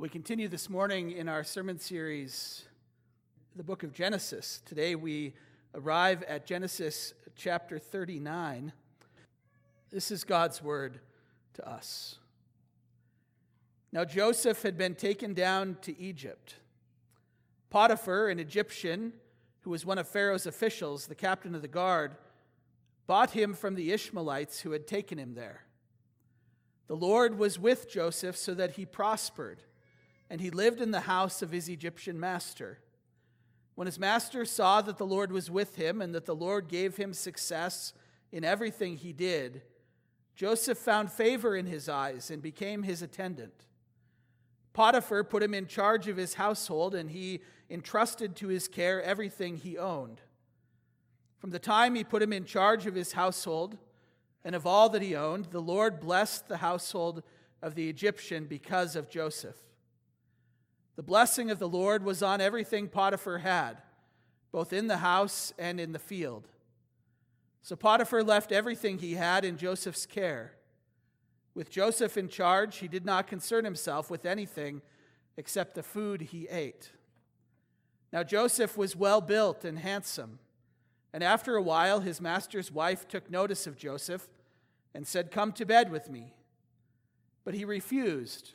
We continue this morning in our sermon series, the book of Genesis. Today we arrive at Genesis chapter 39. This is God's word to us. Now Joseph had been taken down to Egypt. Potiphar, an Egyptian who was one of Pharaoh's officials, the captain of the guard, bought him from the Ishmaelites who had taken him there. The Lord was with Joseph so that he prospered and he lived in the house of his Egyptian master. When his master saw that the Lord was with him and that the Lord gave him success in everything he did, Joseph found favor in his eyes and became his attendant. Potiphar put him in charge of his household, and he entrusted to his care everything he owned. From the time he put him in charge of his household and of all that he owned, the Lord blessed the household of the Egyptian because of Joseph. The blessing of the Lord was on everything Potiphar had, both in the house and in the field. So Potiphar left everything he had in Joseph's care. With Joseph in charge, he did not concern himself with anything except the food he ate. Now Joseph was well built and handsome. And after a while, his master's wife took notice of Joseph and said, Come to bed with me. But he refused.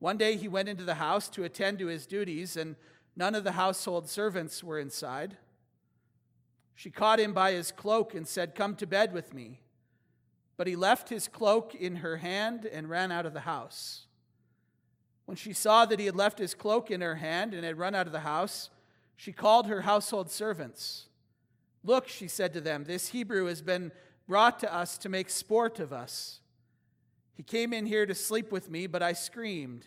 One day he went into the house to attend to his duties, and none of the household servants were inside. She caught him by his cloak and said, Come to bed with me. But he left his cloak in her hand and ran out of the house. When she saw that he had left his cloak in her hand and had run out of the house, she called her household servants. Look, she said to them, this Hebrew has been brought to us to make sport of us. He came in here to sleep with me, but I screamed.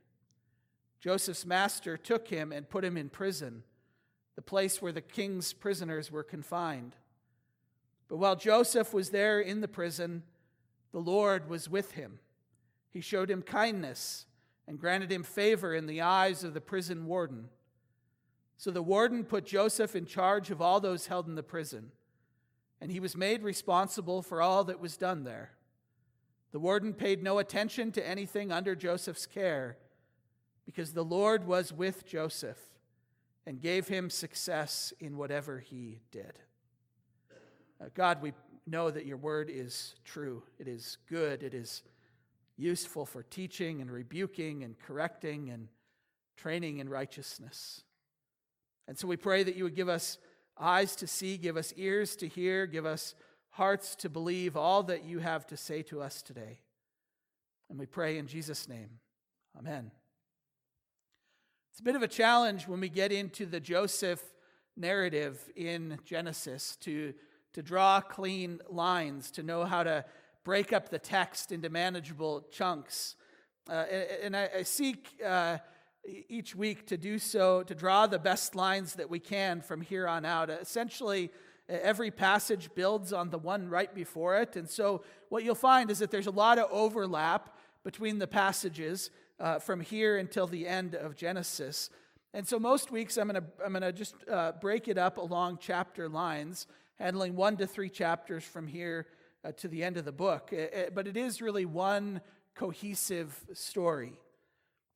Joseph's master took him and put him in prison, the place where the king's prisoners were confined. But while Joseph was there in the prison, the Lord was with him. He showed him kindness and granted him favor in the eyes of the prison warden. So the warden put Joseph in charge of all those held in the prison, and he was made responsible for all that was done there. The warden paid no attention to anything under Joseph's care because the Lord was with Joseph and gave him success in whatever he did. Uh, God, we know that your word is true, it is good, it is useful for teaching and rebuking and correcting and training in righteousness. And so we pray that you would give us eyes to see, give us ears to hear, give us hearts to believe all that you have to say to us today. And we pray in Jesus' name. Amen. It's a bit of a challenge when we get into the Joseph narrative in Genesis to, to draw clean lines, to know how to break up the text into manageable chunks. Uh, and, and I, I seek uh, each week to do so, to draw the best lines that we can from here on out. Essentially, Every passage builds on the one right before it. And so, what you'll find is that there's a lot of overlap between the passages uh, from here until the end of Genesis. And so, most weeks I'm going to I'm going to just uh, break it up along chapter lines, handling one to three chapters from here uh, to the end of the book. But it is really one cohesive story.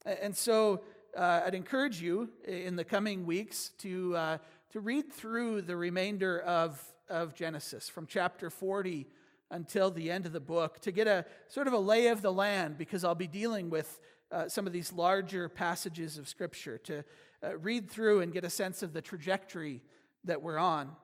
And so, uh, I'd encourage you in the coming weeks to uh, to read through the remainder of, of Genesis from chapter 40 until the end of the book to get a sort of a lay of the land because I'll be dealing with uh, some of these larger passages of Scripture, to uh, read through and get a sense of the trajectory that we're on.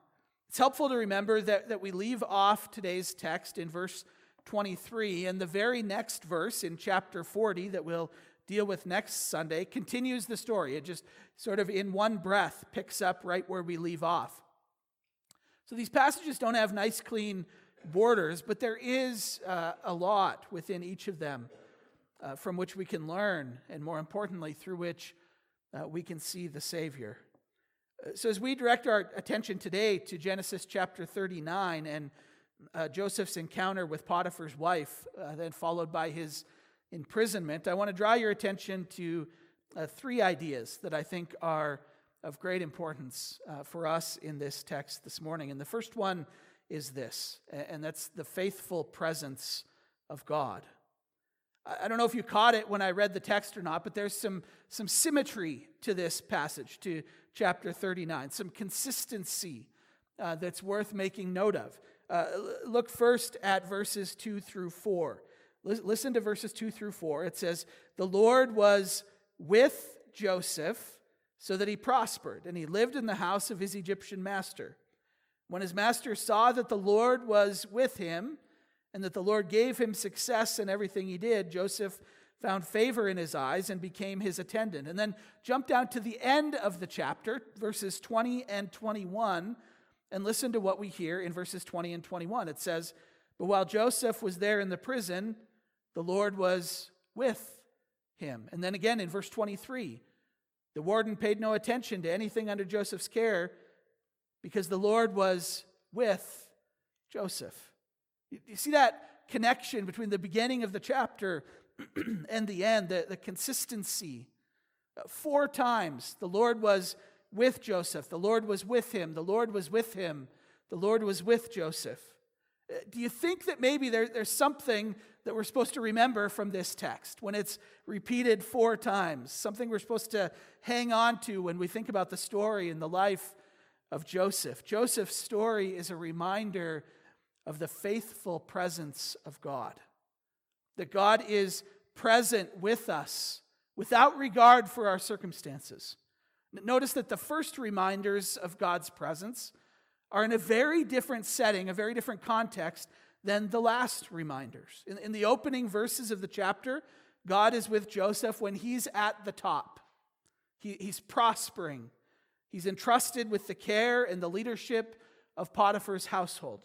It's helpful to remember that, that we leave off today's text in verse 23, and the very next verse in chapter 40 that we'll deal with next Sunday continues the story. It just sort of in one breath picks up right where we leave off. So these passages don't have nice, clean borders, but there is uh, a lot within each of them uh, from which we can learn, and more importantly, through which uh, we can see the Savior. Uh, so, as we direct our attention today to Genesis chapter 39 and uh, Joseph's encounter with Potiphar's wife, uh, then followed by his imprisonment, I want to draw your attention to uh, three ideas that I think are of great importance for us in this text this morning. And the first one is this, and that's the faithful presence of God. I don't know if you caught it when I read the text or not, but there's some, some symmetry to this passage, to chapter 39, some consistency uh, that's worth making note of. Uh, look first at verses 2 through 4. Listen to verses 2 through 4. It says, The Lord was with Joseph so that he prospered, and he lived in the house of his Egyptian master. When his master saw that the Lord was with him, and that the Lord gave him success in everything he did, Joseph found favor in his eyes and became his attendant. And then jump down to the end of the chapter, verses 20 and 21, and listen to what we hear in verses 20 and 21. It says, But while Joseph was there in the prison, the Lord was with him. And then again in verse 23, the warden paid no attention to anything under Joseph's care because the Lord was with Joseph. You see that connection between the beginning of the chapter and the end, the, the consistency. Uh, four times the Lord was with Joseph, the Lord was with him, the Lord was with him, the Lord was with Joseph. Uh, do you think that maybe there, there's something that we're supposed to remember from this text when it's repeated four times? Something we're supposed to hang on to when we think about the story and the life of Joseph. Joseph's story is a reminder of the faithful presence of God. That God is present with us without regard for our circumstances. Notice that the first reminders of God's presence are in a very different setting, a very different context than the last reminders. In, in, the opening verses of the chapter, God is with Joseph when he's at the top. He, he's prospering. He's entrusted with the care and the leadership of Potiphar's household.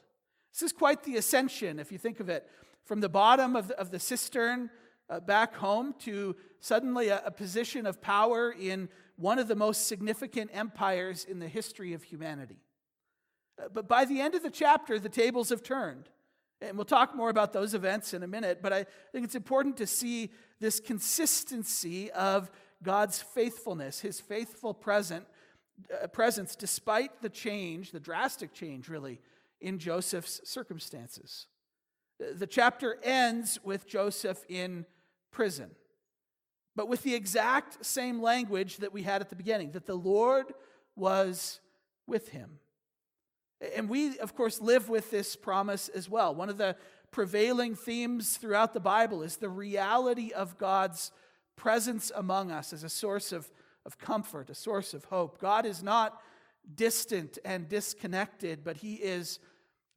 This is quite the ascension, if you think of it, from the bottom of the, of the cistern uh, back home to suddenly a, a position of power in one of the most significant empires in the history of humanity. Uh, but by the end of the chapter, the tables have turned. And we'll talk more about those events in a minute, but I think it's important to see this consistency of God's faithfulness, his faithful present, uh, presence, despite the change, the drastic change, really, in Joseph's circumstances. The chapter ends with Joseph in prison, but with the exact same language that we had at the beginning that the Lord was with him. And we, of course, live with this promise as well. One of the prevailing themes throughout the Bible is the reality of God's presence among us as a source of, of comfort, a source of hope. God is not distant and disconnected, but He is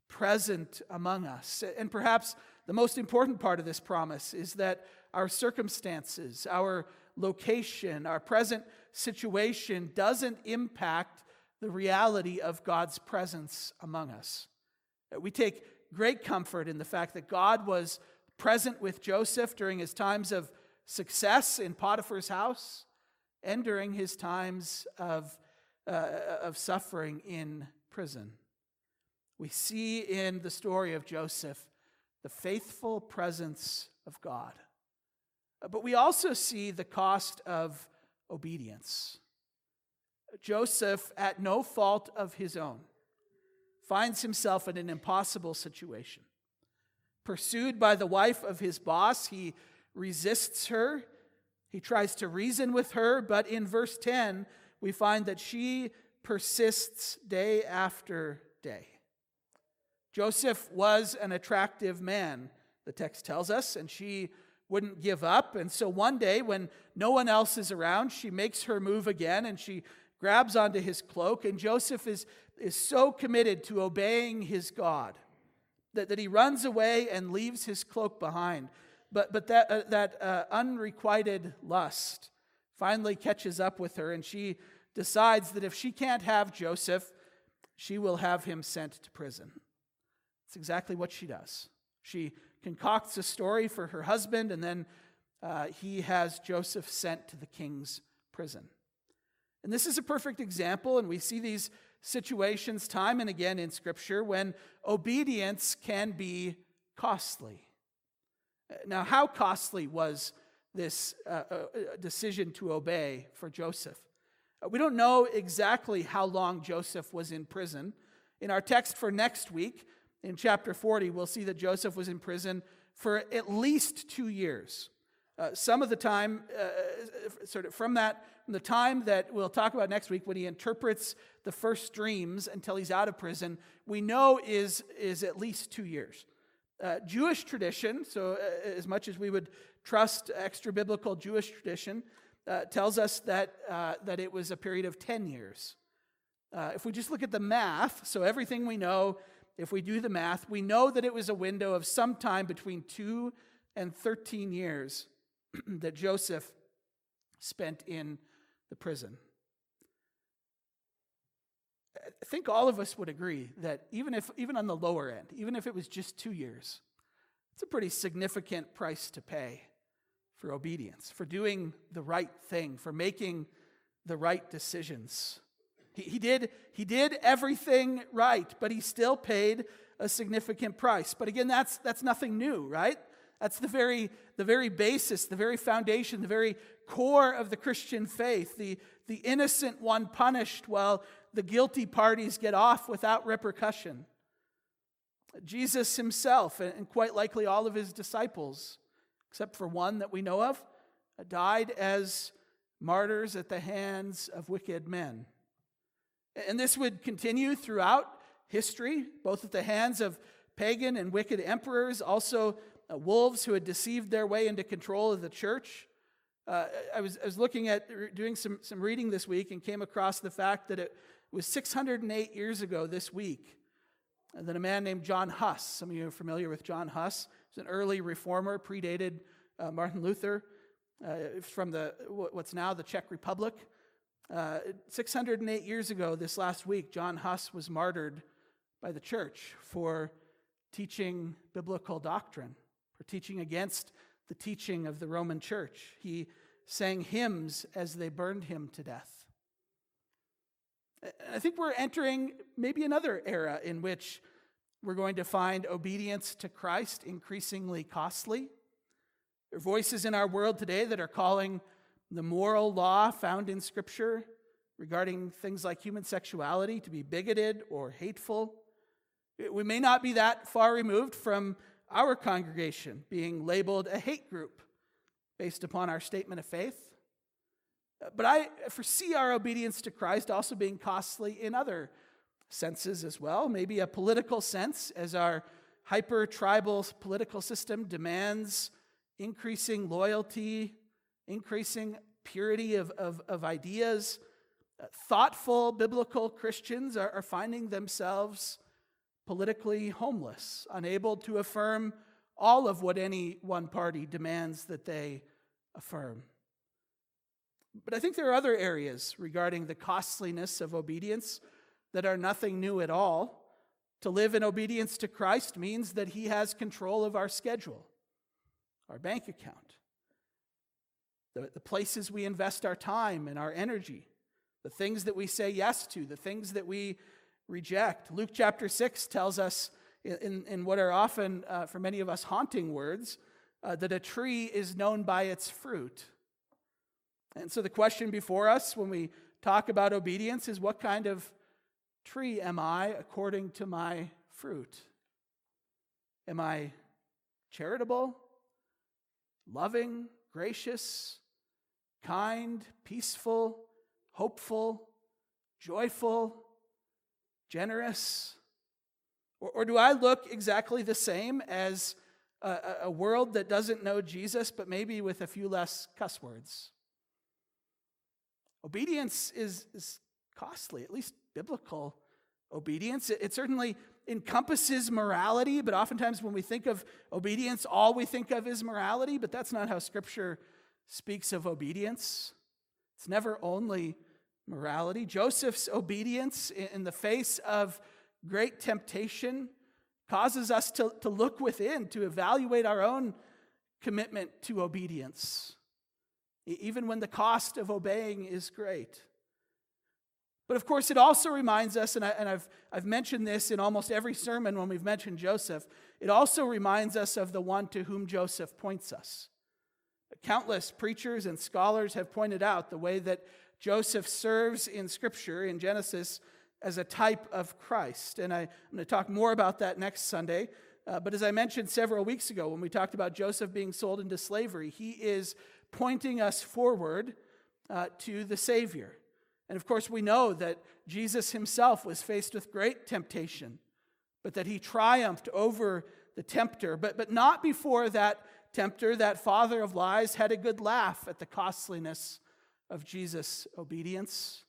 present among us. And perhaps the most important part of this promise is that our circumstances, our location, our present situation doesn't impact the reality of God's presence among us. We take great comfort in the fact that God was present with Joseph during his times of success in Potiphar's house and during his times of, uh, of suffering in prison. We see in the story of Joseph the faithful presence of God. But we also see the cost of obedience. Joseph, at no fault of his own, finds himself in an impossible situation. Pursued by the wife of his boss, he resists her. He tries to reason with her, but in verse 10, we find that she persists day after day. Joseph was an attractive man, the text tells us, and she wouldn't give up. And so one day, when no one else is around, she makes her move again and she grabs onto his cloak. And Joseph is, is so committed to obeying his God that, that he runs away and leaves his cloak behind. But, but that, uh, that uh, unrequited lust finally catches up with her, and she decides that if she can't have Joseph, she will have him sent to prison. It's exactly what she does. She concocts a story for her husband, and then uh, he has Joseph sent to the king's prison. And this is a perfect example, and we see these situations time and again in Scripture when obedience can be costly. Now, how costly was this uh, uh, decision to obey for Joseph? Uh, we don't know exactly how long Joseph was in prison. In our text for next week, in chapter 40, we'll see that Joseph was in prison for at least two years. Uh, some of the time, uh, uh, sort of from that, from the time that we'll talk about next week, when he interprets the first dreams until he's out of prison, we know is, is at least two years. Uh, Jewish tradition, so uh, as much as we would trust extra biblical Jewish tradition, uh, tells us that, that it was a period of 10 years. if we just look at the math, so everything we know if we do the math, we know that it was a window of some time between 2 and 13 years that Joseph spent in the prison. I think all of us would agree that even if even on the lower end, even if it was just 2 years, it's a pretty significant price to pay for obedience, for doing the right thing, for making the right decisions. He, he, did, he did everything right, but he still paid a significant price. But again, that's, that's nothing new, right? That's the very, the very basis, the very foundation, the very core of the Christian faith. The, the innocent one punished while the guilty parties get off without repercussion. Jesus himself, and quite likely all of his disciples, except for one that we know of, died as martyrs at the hands of wicked men. And this would continue throughout history, both at the hands of pagan and wicked emperors, also uh, wolves who had deceived their way into control of the church. Uh, I, was, I was looking at doing some, some reading this week and came across the fact that it was 608 years ago this week that a man named John Huss, some of you are familiar with John Huss, was an early reformer, predated uh, Martin Luther, uh, from the, what's now the Czech Republic. Uh, 608 years ago, this last week, John Huss was martyred by the church for teaching biblical doctrine, for teaching against the teaching of the Roman church. He sang hymns as they burned him to death. I think we're entering maybe another era in which we're going to find obedience to Christ increasingly costly. There are voices in our world today that are calling the moral law found in Scripture regarding things like human sexuality to be bigoted or hateful. We may not be that far removed from our congregation being labeled a hate group based upon our statement of faith. But I foresee our obedience to Christ also being costly in other senses as well. Maybe a political sense, as our hyper tribal political system demands increasing loyalty increasing purity of, of, of ideas. Uh, thoughtful biblical Christians are, are finding themselves politically homeless, unable to affirm all of what any one party demands that they affirm. But I think there are other areas regarding the costliness of obedience that are nothing new at all. To live in obedience to Christ means that He has control of our schedule, our bank account, the, the places we invest our time and our energy, the things that we say yes to, the things that we reject. Luke chapter 6 tells us, in, in what are often, uh, for many of us, haunting words, uh, that a tree is known by its fruit. And so the question before us when we talk about obedience is what kind of tree am I according to my fruit? Am I charitable, loving, gracious, kind, peaceful, hopeful, joyful, generous? Or, or, do I look exactly the same as a, a world that doesn't know Jesus, but maybe with a few less cuss words. Obedience is, is costly, at least biblical obedience. It, it, certainly encompasses morality, but oftentimes when we think of obedience, all we think of is morality, but that's not how Scripture speaks of obedience. It's never only morality. Joseph's obedience in the face of great temptation causes us to, to look within, to evaluate our own commitment to obedience, even when the cost of obeying is great. But of course, it also reminds us, and, I, have I've mentioned this in almost every sermon when we've mentioned Joseph, it also reminds us of the one to whom Joseph points us. Countless preachers and scholars have pointed out the way that Joseph serves in Scripture in Genesis as a type of Christ. And I, am going to talk more about that next Sunday. Uh, but as I mentioned several weeks ago, when we talked about Joseph being sold into slavery, he is pointing us forward uh, to the Savior. And of course, we know that Jesus himself was faced with great temptation, but that he triumphed over the tempter, but, but not before that tempter, that father of lies, had a good laugh at the costliness of Jesus' obedience.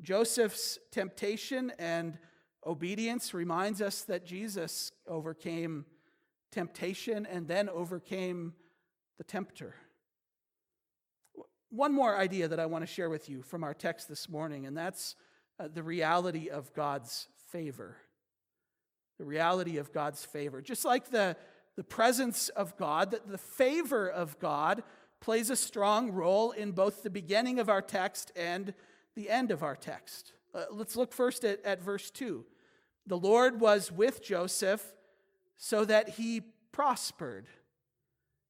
Joseph's temptation and obedience reminds us that Jesus overcame temptation and then overcame the tempter. One more idea that I want to share with you from our text this morning, and that's uh, the reality of God's favor. The reality of God's favor. Just like the, the presence of God, that the favor of God plays a strong role in both the beginning of our text and the end of our text. Uh, let's look first at, at verse 2. The Lord was with Joseph so that he prospered.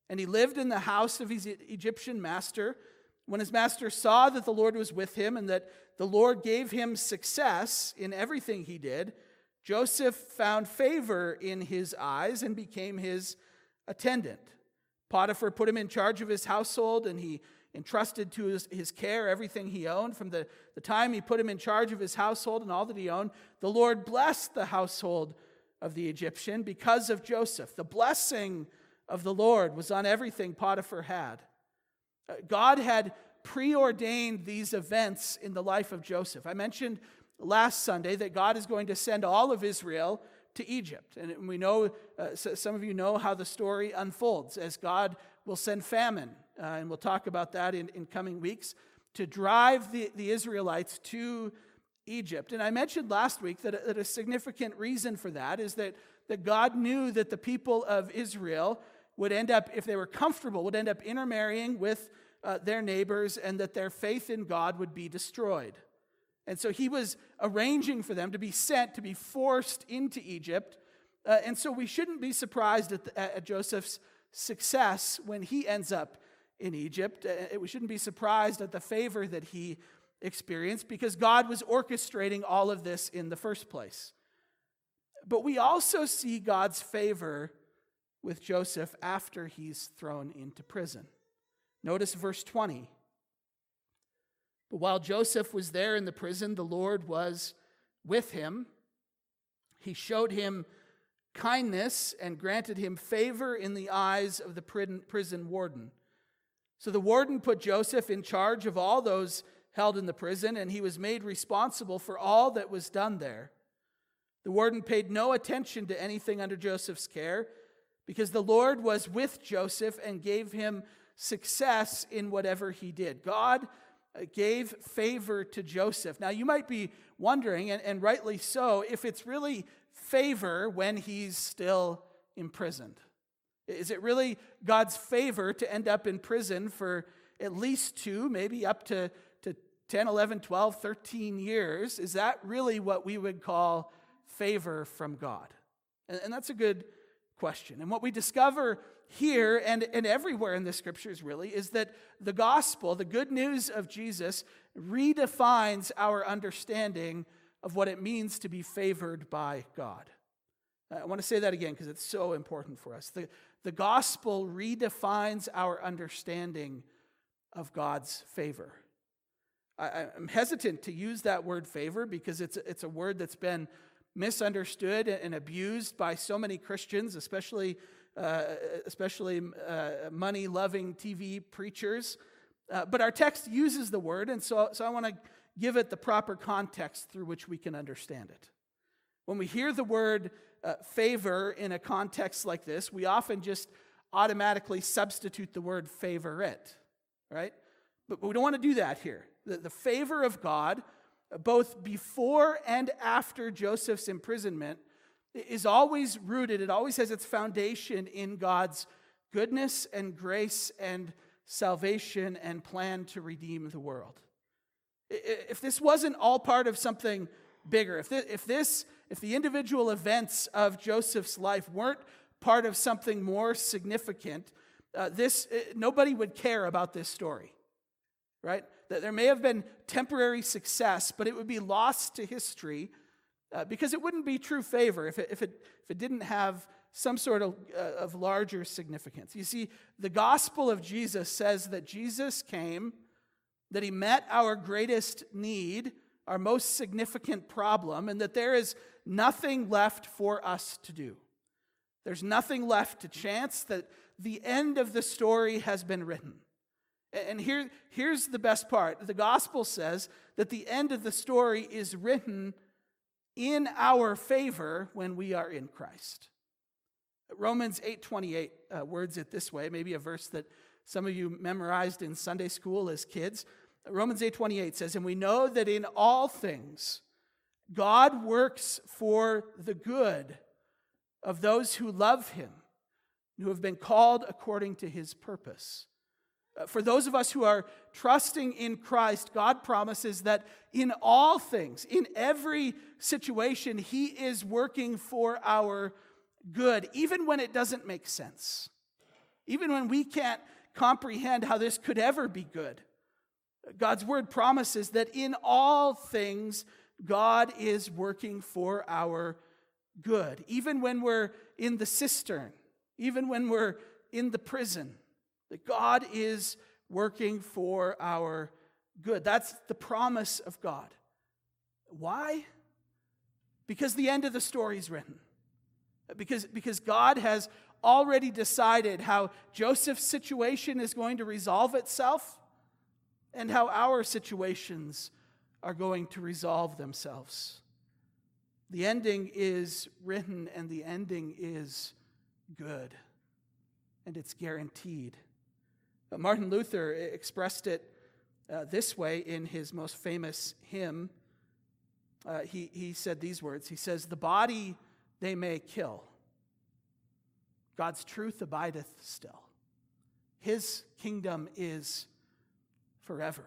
And he lived in the house of his Egyptian master when his master saw that the Lord was with him and that the Lord gave him success in everything he did, Joseph found favor in his eyes and became his attendant. Potiphar put him in charge of his household and he entrusted to his, his care everything he owned. From the, the time he put him in charge of his household and all that he owned, the Lord blessed the household of the Egyptian because of Joseph. The blessing of the Lord was on everything Potiphar had. God had preordained these events in the life of Joseph. I mentioned last Sunday that God is going to send all of Israel to Egypt. And we know, uh, some of you know how the story unfolds as God will send famine. Uh, and we'll talk about that in, in coming weeks to drive the, the Israelites to Egypt. And I mentioned last week that a, that a significant reason for that is that, that God knew that the people of Israel would end up, if they were comfortable, would end up intermarrying with uh, their neighbors and that their faith in God would be destroyed. And so he was arranging for them to be sent, to be forced into Egypt. Uh, and so we shouldn't be surprised at, the, at, Joseph's success when he ends up in Egypt. Uh, we shouldn't be surprised at the favor that he experienced because God was orchestrating all of this in the first place. But we also see God's favor with Joseph after he's thrown into prison. Notice verse 20. But while Joseph was there in the prison, the Lord was with him. He showed him kindness and granted him favor in the eyes of the prison warden. So the warden put Joseph in charge of all those held in the prison, and he was made responsible for all that was done there. The warden paid no attention to anything under Joseph's care because the Lord was with Joseph and gave him success in whatever he did. God uh, gave favor to Joseph. Now, you might be wondering, and, and rightly so, if it's really favor when he's still imprisoned. Is it really God's favor to end up in prison for at least two, maybe up to, to 10, 11, 12, 13 years? Is that really what we would call favor from God? And, and that's a good question. And what we discover here and, and everywhere in the scriptures, really, is that the gospel, the good news of Jesus, redefines our understanding of what it means to be favored by God. Uh, I want to say that again because it's so important for us. The, the gospel redefines our understanding of God's favor. I, am hesitant to use that word favor because it's, it's a word that's been misunderstood and abused by so many Christians, especially uh, especially uh, money loving TV preachers. Uh, but our text uses the word, and so, so I want to give it the proper context through which we can understand it. When we hear the word uh, favor in a context like this, we often just automatically substitute the word favorite, right? But we don't want to do that here. The, the favor of God, both before and after Joseph's imprisonment, is always rooted, it always has its foundation in God's goodness and grace and salvation and plan to redeem the world. If this wasn't all part of something bigger, if this, if, this, if the individual events of Joseph's life weren't part of something more significant, uh, this, nobody would care about this story, right? That there may have been temporary success, but it would be lost to history uh, because it wouldn't be true favor if it, if it, if it didn't have some sort of, uh, of larger significance. You see, the gospel of Jesus says that Jesus came, that he met our greatest need, our most significant problem, and that there is nothing left for us to do. There's nothing left to chance, that the end of the story has been written. And here, here's the best part the gospel says that the end of the story is written in our favor when we are in Christ. Romans 8:28 uh, words it this way, maybe a verse that some of you memorized in Sunday school as kids. Romans 8:28 says, "And we know that in all things God works for the good of those who love him, who have been called according to his purpose." Uh, for those of us who are trusting in Christ, God promises that in all things, in every situation, He is working for our good, even when it doesn't make sense, even when we can't comprehend how this could ever be good. God's word promises that in all things, God is working for our good, even when we're in the cistern, even when we're in the prison that God is working for our good. That's the promise of God. Why? Because the end of the story is written. Because, because God has already decided how Joseph's situation is going to resolve itself and how our situations are going to resolve themselves. The ending is written and the ending is good, and it's guaranteed. Martin Luther expressed it uh, this way in his most famous hymn. Uh, he, he said these words He says, The body they may kill, God's truth abideth still. His kingdom is forever.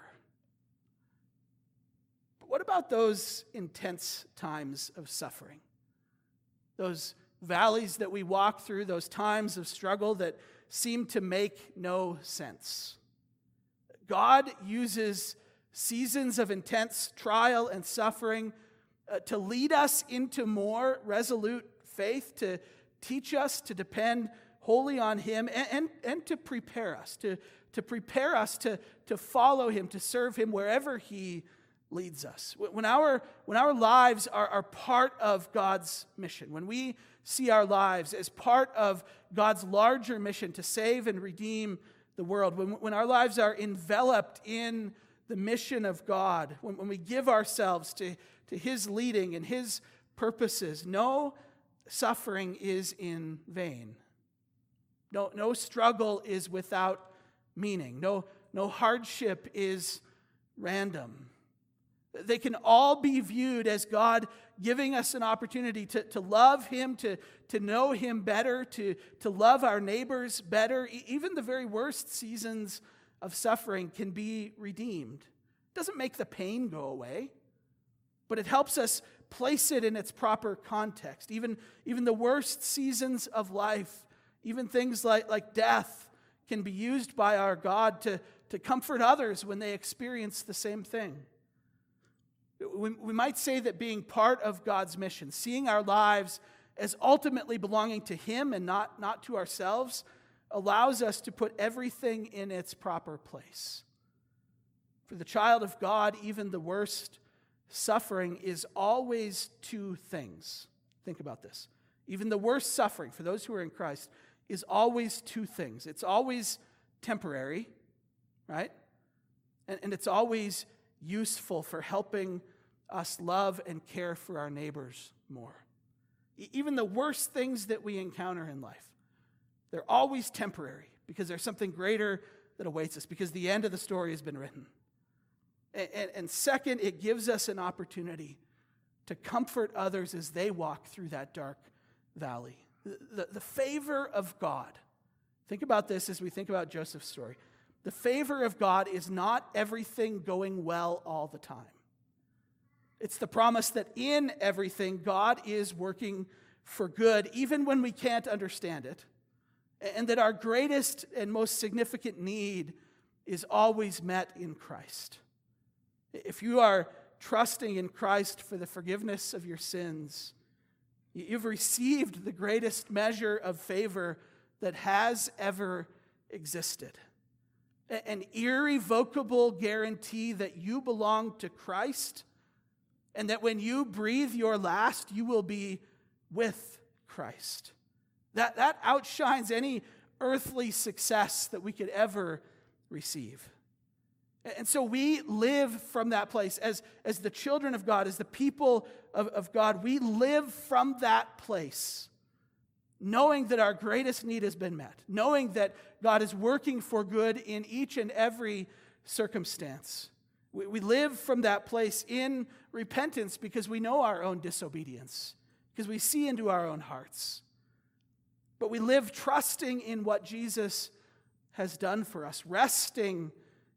But what about those intense times of suffering? Those valleys that we walk through, those times of struggle that seem to make no sense. God uses seasons of intense trial and suffering uh, to lead us into more resolute faith, to teach us to depend wholly on Him, and, and, and to prepare us, to, to prepare us to, to follow Him, to serve Him wherever He leads us. When our, when our lives are, are part of God's mission, when we see our lives as part of God's larger mission to save and redeem the world, when, when our lives are enveloped in the mission of God, when, when we give ourselves to, to His leading and His purposes, no suffering is in vain. No, no struggle is without meaning. No, no hardship is random. They can all be viewed as God giving us an opportunity to, to love Him, to, to know Him better, to, to love our neighbors better. Even the very worst seasons of suffering can be redeemed. It doesn't make the pain go away, but it helps us place it in its proper context. Even, even the worst seasons of life, even things like, like death, can be used by our God to, to comfort others when they experience the same thing. We, we might say that being part of God's mission, seeing our lives as ultimately belonging to Him and not, not to ourselves, allows us to put everything in its proper place. For the child of God, even the worst suffering is always two things. Think about this. Even the worst suffering, for those who are in Christ, is always two things it's always temporary, right? And, and it's always useful for helping us love and care for our neighbors more. Even the worst things that we encounter in life, they're always temporary because there's something greater that awaits us, because the end of the story has been written. And, and, and second, it gives us an opportunity to comfort others as they walk through that dark valley. The, the, the favor of God. Think about this as we think about Joseph's story. The favor of God is not everything going well all the time. It's the promise that in everything, God is working for good, even when we can't understand it, and that our greatest and most significant need is always met in Christ. If you are trusting in Christ for the forgiveness of your sins, you've received the greatest measure of favor that has ever existed. An irrevocable guarantee that you belong to Christ and that when you breathe your last, you will be with Christ. That, that outshines any earthly success that we could ever receive. And so we live from that place as, as the children of God, as the people of, of God. We live from that place, knowing that our greatest need has been met, knowing that God is working for good in each and every circumstance. We, we live from that place in repentance because we know our own disobedience, because we see into our own hearts. But we live trusting in what Jesus has done for us, resting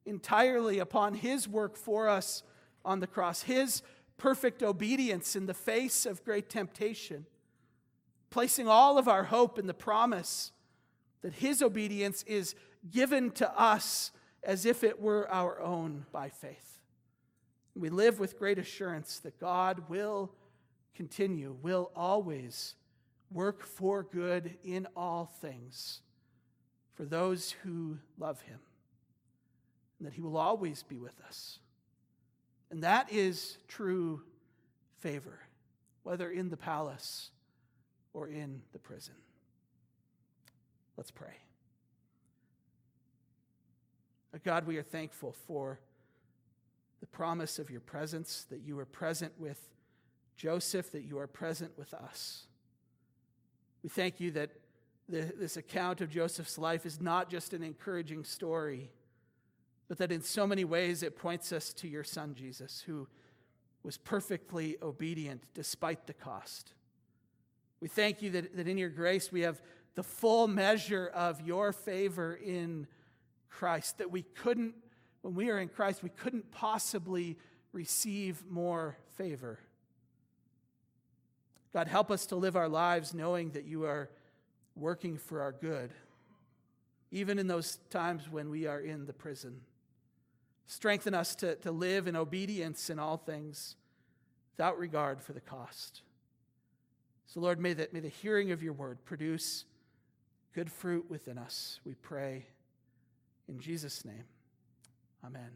entirely upon his work for us on the cross, his perfect obedience in the face of great temptation, placing all of our hope in the promise that his obedience is given to us as if it were our own by faith. We live with great assurance that God will continue, will always work for good in all things for those who love him, and that he will always be with us. And that is true favor, whether in the palace or in the prison. Let's pray. God, we are thankful for the promise of your presence, that you are present with Joseph, that you are present with us. We thank you that the, this account of Joseph's life is not just an encouraging story, but that in so many ways it points us to your son, Jesus, who was perfectly obedient despite the cost. We thank you that, that in your grace we have the full measure of your favor in Christ, that we couldn't, when we are in Christ, we couldn't possibly receive more favor. God, help us to live our lives knowing that you are working for our good, even in those times when we are in the prison. Strengthen us to, to live in obedience in all things without regard for the cost. So, Lord, may the, may the hearing of your word produce good fruit within us, we pray. In Jesus' name, amen.